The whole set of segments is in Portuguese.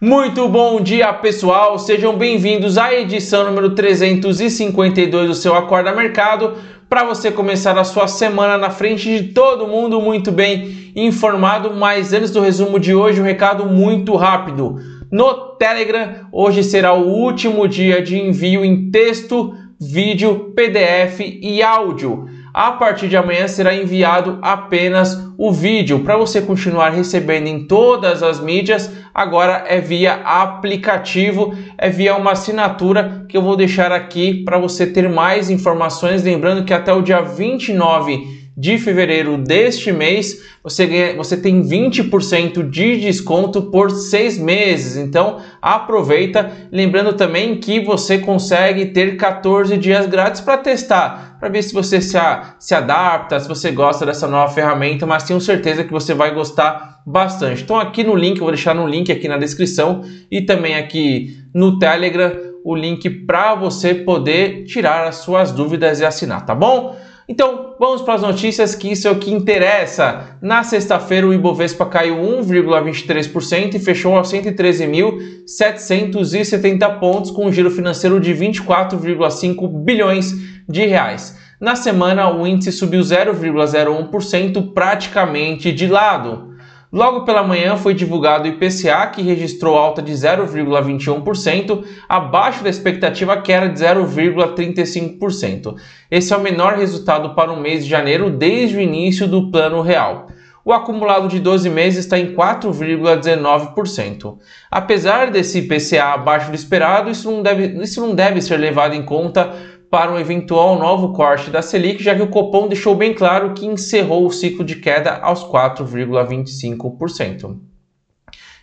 Muito bom dia, pessoal. Sejam bem-vindos à edição número 352 do seu Acorda Mercado, para você começar a sua semana na frente de todo mundo muito bem informado. Mas antes do resumo de hoje, um recado muito rápido. No Telegram, hoje será o último dia de envio em texto, vídeo, PDF e áudio. A partir de amanhã será enviado apenas o vídeo para você continuar recebendo em todas as mídias. Agora é via aplicativo, é via uma assinatura que eu vou deixar aqui para você ter mais informações. Lembrando que até o dia 29 de fevereiro deste mês, você, ganha, você tem 20% de desconto por seis meses. Então aproveita. Lembrando também que você consegue ter 14 dias grátis para testar, para ver se você se, a, se adapta, se você gosta dessa nova ferramenta, mas tenho certeza que você vai gostar bastante. Então aqui no link, eu vou deixar no link aqui na descrição e também aqui no Telegram o link para você poder tirar as suas dúvidas e assinar, tá bom? Então, vamos para as notícias que isso é o que interessa. Na sexta-feira, o Ibovespa caiu 1,23% e fechou aos 113.770 pontos, com um giro financeiro de 24,5 bilhões de reais. Na semana, o índice subiu 0,01%, praticamente de lado. Logo pela manhã foi divulgado o IPCA, que registrou alta de 0,21%, abaixo da expectativa que era de 0,35%. Esse é o menor resultado para o mês de janeiro desde o início do Plano Real. O acumulado de 12 meses está em 4,19%. Apesar desse IPCA abaixo do esperado, isso não deve, isso não deve ser levado em conta para um eventual novo corte da Selic, já que o Copom deixou bem claro que encerrou o ciclo de queda aos 4,25%.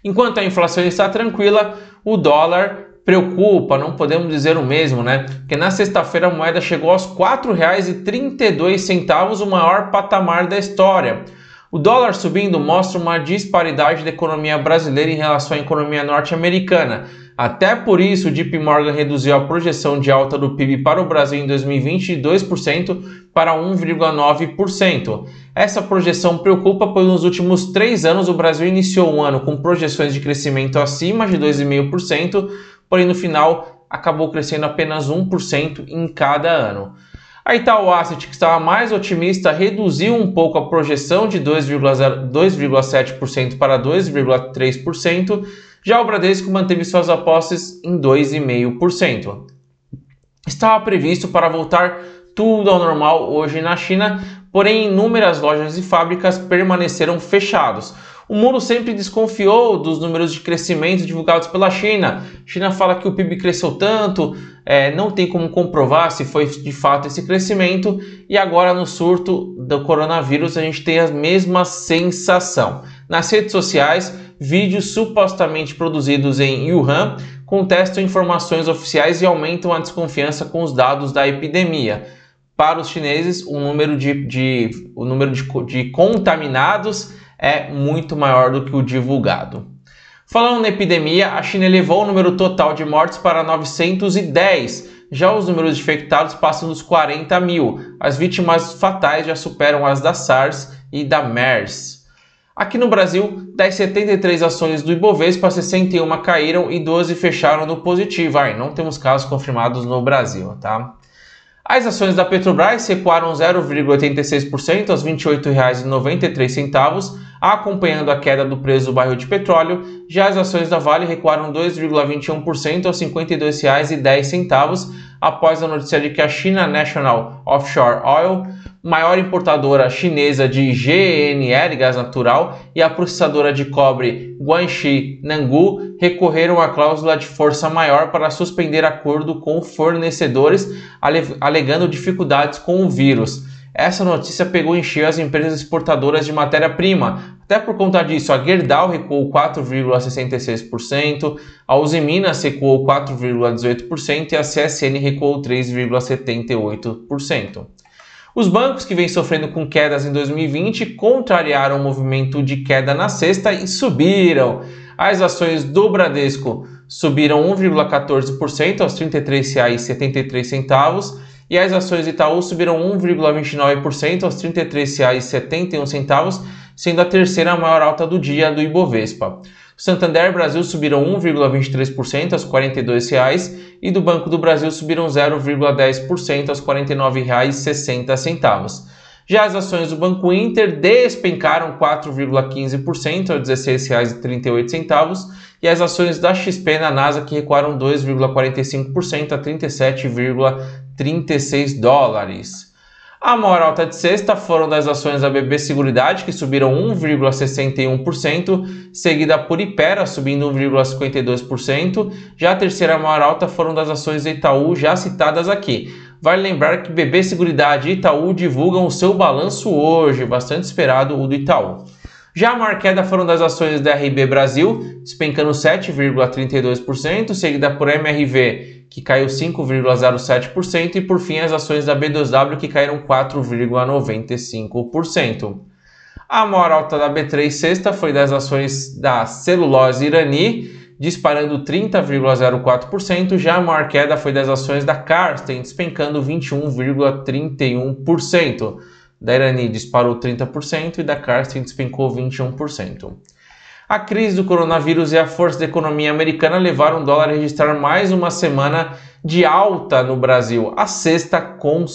Enquanto a inflação está tranquila, o dólar preocupa, não podemos dizer o mesmo, né? Porque na sexta-feira a moeda chegou aos R$ 4,32, o maior patamar da história. O dólar subindo mostra uma disparidade da economia brasileira em relação à economia norte-americana até por isso, o JP Morgan reduziu a projeção de alta do PIB para o Brasil em 2020 de 2% para 1,9%. Essa projeção preocupa, pois nos últimos três anos o Brasil iniciou um ano com projeções de crescimento acima de 2,5%, porém no final acabou crescendo apenas 1% em cada ano. A Itaú Asset, que estava mais otimista, reduziu um pouco a projeção de 2,7% para 2,3%, já o Bradesco manteve suas apostas em 2,5%. Estava previsto para voltar tudo ao normal hoje na China, porém inúmeras lojas e fábricas permaneceram fechados. O mundo sempre desconfiou dos números de crescimento divulgados pela China. A China fala que o PIB cresceu tanto, é, não tem como comprovar se foi de fato esse crescimento, e agora no surto do coronavírus a gente tem a mesma sensação. Nas redes sociais, vídeos supostamente produzidos em Wuhan contestam informações oficiais e aumentam a desconfiança com os dados da epidemia. Para os chineses, o número de, de o número de, de contaminados é muito maior do que o divulgado. Falando na epidemia, a China elevou o número total de mortes para 910. Já os números de infectados passam dos 40 mil. As vítimas fatais já superam as da SARS e da MERS. Aqui no Brasil, das 73 ações do Ibovespa, 61 caíram e 12 fecharam no positivo. Ai, não temos casos confirmados no Brasil, tá? As ações da Petrobras recuaram 0,86% aos R$ 28,93, acompanhando a queda do preço do barril de petróleo. Já as ações da Vale recuaram 2,21% aos R$ 52,10, após a notícia de que a China National Offshore Oil maior importadora chinesa de GNL, gás natural, e a processadora de cobre Guangxi Nangu recorreram à cláusula de força maior para suspender acordo com fornecedores, alegando dificuldades com o vírus. Essa notícia pegou em cheio as empresas exportadoras de matéria-prima. Até por conta disso, a Gerdau recuou 4,66%, a Uzi Minas recuou 4,18% e a CSN recuou 3,78%. Os bancos que vêm sofrendo com quedas em 2020 contrariaram o movimento de queda na sexta e subiram. As ações do Bradesco subiram 1,14% aos R$ 33,73 e as ações Itaú subiram 1,29% aos R$ 33,71, sendo a terceira maior alta do dia do Ibovespa. Santander Brasil subiram 1,23% aos R$ 42,00 e do Banco do Brasil subiram 0,10% aos R$ 49,60. Já as ações do Banco Inter despencaram 4,15% a R$ 16,38 e as ações da XP na NASA que recuaram 2,45% a 37,36 dólares. A maior alta de sexta foram das ações da BB Seguridade, que subiram 1,61%, seguida por Ipera, subindo 1,52%. Já a terceira maior alta foram das ações Itaú, já citadas aqui. Vale lembrar que BB Seguridade e Itaú divulgam o seu balanço hoje, bastante esperado o do Itaú. Já a maior queda foram das ações da RB Brasil, despencando 7,32%, seguida por MRV, que caiu 5,07%, e por fim as ações da B2W, que caíram 4,95%. A maior alta da B3 sexta foi das ações da celulose Irani, disparando 30,04%, já a maior queda foi das ações da Karsten, despencando 21,31%. Da Irani disparou 30% e da Karsten despencou 21%. A crise do coronavírus e a força da economia americana levaram o dólar a registrar mais uma semana de alta no Brasil, a sexta consecutiva.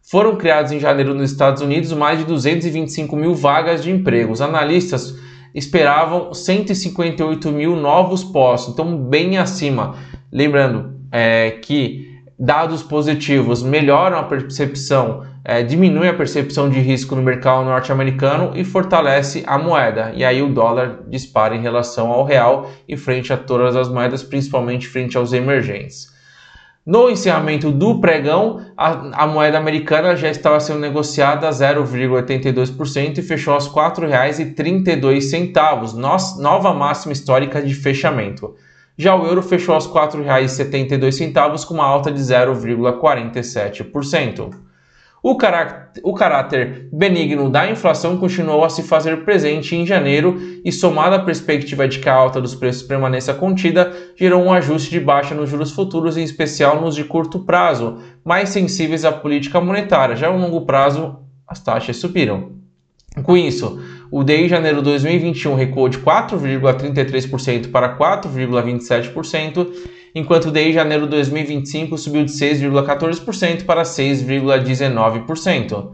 Foram criados em janeiro nos Estados Unidos mais de 225 mil vagas de emprego. Os analistas esperavam 158 mil novos postos, então bem acima. Lembrando é, que dados positivos melhoram a percepção, é, diminui a percepção de risco no mercado norte-americano e fortalece a moeda. E aí o dólar dispara em relação ao real e frente a todas as moedas, principalmente frente aos emergentes. No encerramento do pregão, a, a, moeda americana já estava sendo negociada a 0,82% e fechou aos R$ 4,32, nova máxima histórica de fechamento. Já o euro fechou aos R$ 4,72 com uma alta de 0,47%. O, o caráter benigno da inflação continuou a se fazer presente em janeiro e, somado à perspectiva de que a alta dos preços permaneça contida, gerou um ajuste de baixa nos juros futuros, em especial nos de curto prazo, mais sensíveis à política monetária. Já no longo prazo, as taxas subiram. Com isso, o DI janeiro de 2021 recuou de 4,33% para 4,27%, enquanto DI janeiro de 2025 subiu de 6,14% para 6,19%.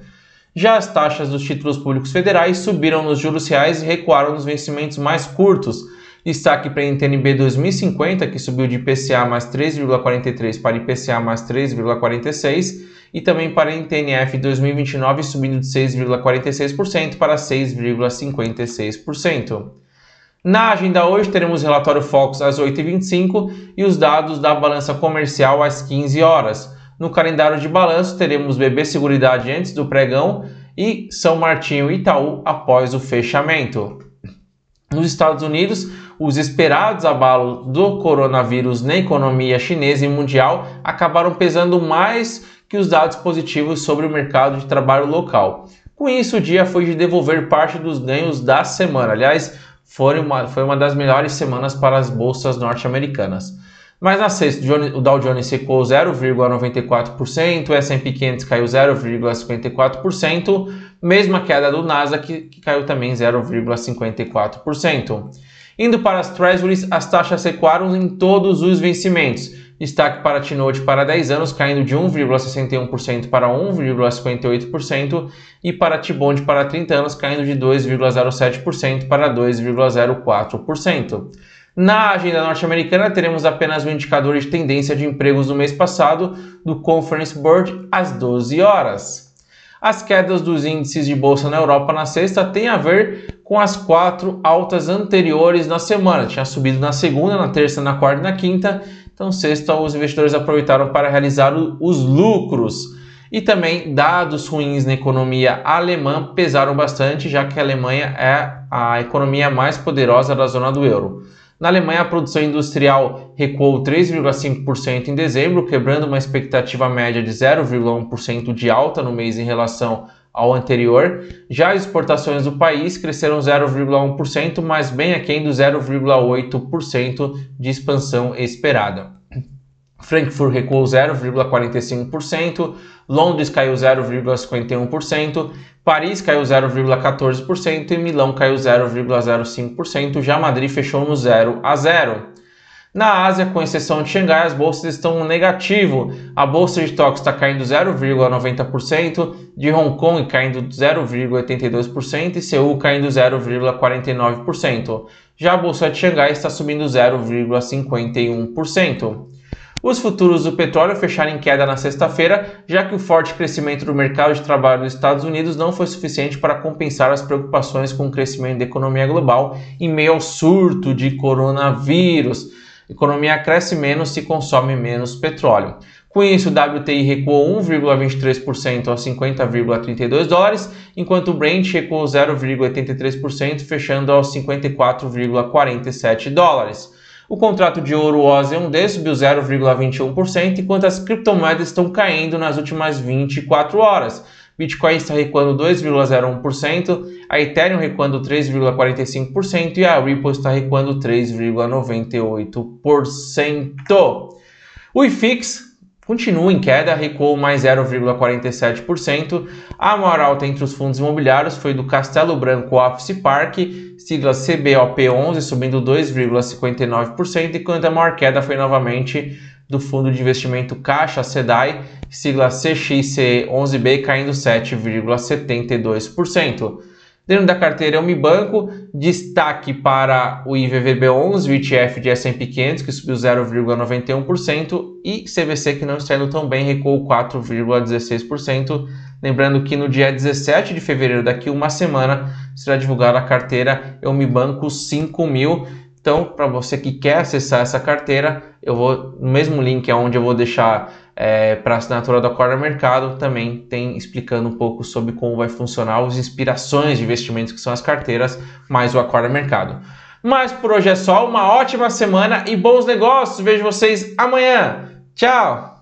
Já as taxas dos títulos públicos federais subiram nos juros reais e recuaram nos vencimentos mais curtos, Destaque para a NTNB 2050, que subiu de IPCA mais 3,43 para IPCA mais 3,46, e também para a NTNF 2029, subindo de 6,46% para 6,56%. Na agenda hoje teremos relatório Focus às 8h25 e os dados da balança comercial às 15 horas. No calendário de balanço teremos BB Seguridade antes do pregão e São Martinho Itaú após o fechamento. Nos Estados Unidos, os esperados abalos do coronavírus na economia chinesa e mundial acabaram pesando mais que os dados positivos sobre o mercado de trabalho local. Com isso, o dia foi de devolver parte dos ganhos da semana. Aliás, foi uma, foi uma das melhores semanas para as bolsas norte-americanas. Mas na sexta, o Dow Jones secou 0,94%, o S&P 500 caiu 0,54%, mesma queda do Nasdaq, que, caiu também 0,54%. Indo para as Treasuries, as taxas recuaram em todos os vencimentos. Destaque para a T-Note para 10 anos, caindo de 1,61% para 1,58%, e para a T-Bond para 30 anos, caindo de 2,07% para 2,04%. Na agenda norte-americana, teremos apenas o indicador de tendência de empregos do mês passado do Conference Board às 12 horas. As quedas dos índices de bolsa na Europa na sexta têm a ver com as quatro altas anteriores na semana. Tinha subido na segunda, na terça, na quarta e na quinta. Então, sexta, os investidores aproveitaram para realizar os lucros. E também dados ruins na economia alemã pesaram bastante, já que a Alemanha é a economia mais poderosa da zona do euro. Na Alemanha, a produção industrial recuou 3,5% em dezembro, quebrando uma expectativa média de 0,1% de alta no mês em relação ao anterior. Já as exportações do país cresceram 0,1%, mas bem aquém do 0,8% de expansão esperada. Frankfurt recuou 0,45%, Londres caiu 0,51%, Paris caiu 0,14% e Milão caiu 0,05%, já Madrid fechou no 0 a 0. Na Ásia, com exceção de Xangai, as bolsas estão negativo. A bolsa de Tóquio está caindo 0,90%, de Hong Kong caindo 0,82% e Seul caindo 0,49%. Já a bolsa de Xangai está subindo 0,51%. Os futuros do petróleo fecharam em queda na sexta-feira, já que o forte crescimento do mercado de trabalho nos Estados Unidos não foi suficiente para compensar as preocupações com o crescimento da economia global em meio ao surto de coronavírus. Economia cresce menos se consome menos petróleo. Com isso, o WTI recuou 1,23% a 50,32 dólares, enquanto o Brent recuou 0,83%, fechando aos 54,47 dólares. O contrato de ouro OZ 1D subiu 0,21%, enquanto as criptomoedas estão caindo nas últimas 24 horas. Bitcoin está recuando 2,01%, a Ethereum recuando 3,45% e a Ripple está recuando 3,98%. O IFIX continua em queda, recuou mais 0,47%. A maior alta entre os fundos imobiliários foi do Castelo Branco Office Park, sigla CBOP11, subindo 2,59%, enquanto a maior queda foi novamente do fundo de investimento Caixa SEDAI, sigla CXC11B, caindo 7,72%. Dentro da carteira é o Mi Banco, destaque para o IVVB11, o ETF de S&P 500, que subiu 0,91%, e CVC, que não está indo tão bem, recuou 4,16%. Lembrando que no dia 17 de fevereiro, daqui uma semana, será divulgada a carteira Eu Mi Banco 5000. Então, para você que quer acessar essa carteira, eu vou no mesmo link onde eu vou deixar é, para assinatura do Acorda Mercado, também tem explicando um pouco sobre como vai funcionar as inspirações de investimentos que são as carteiras, mais o Acorda Mercado. Mas por hoje é só, uma ótima semana e bons negócios. Vejo vocês amanhã. Tchau!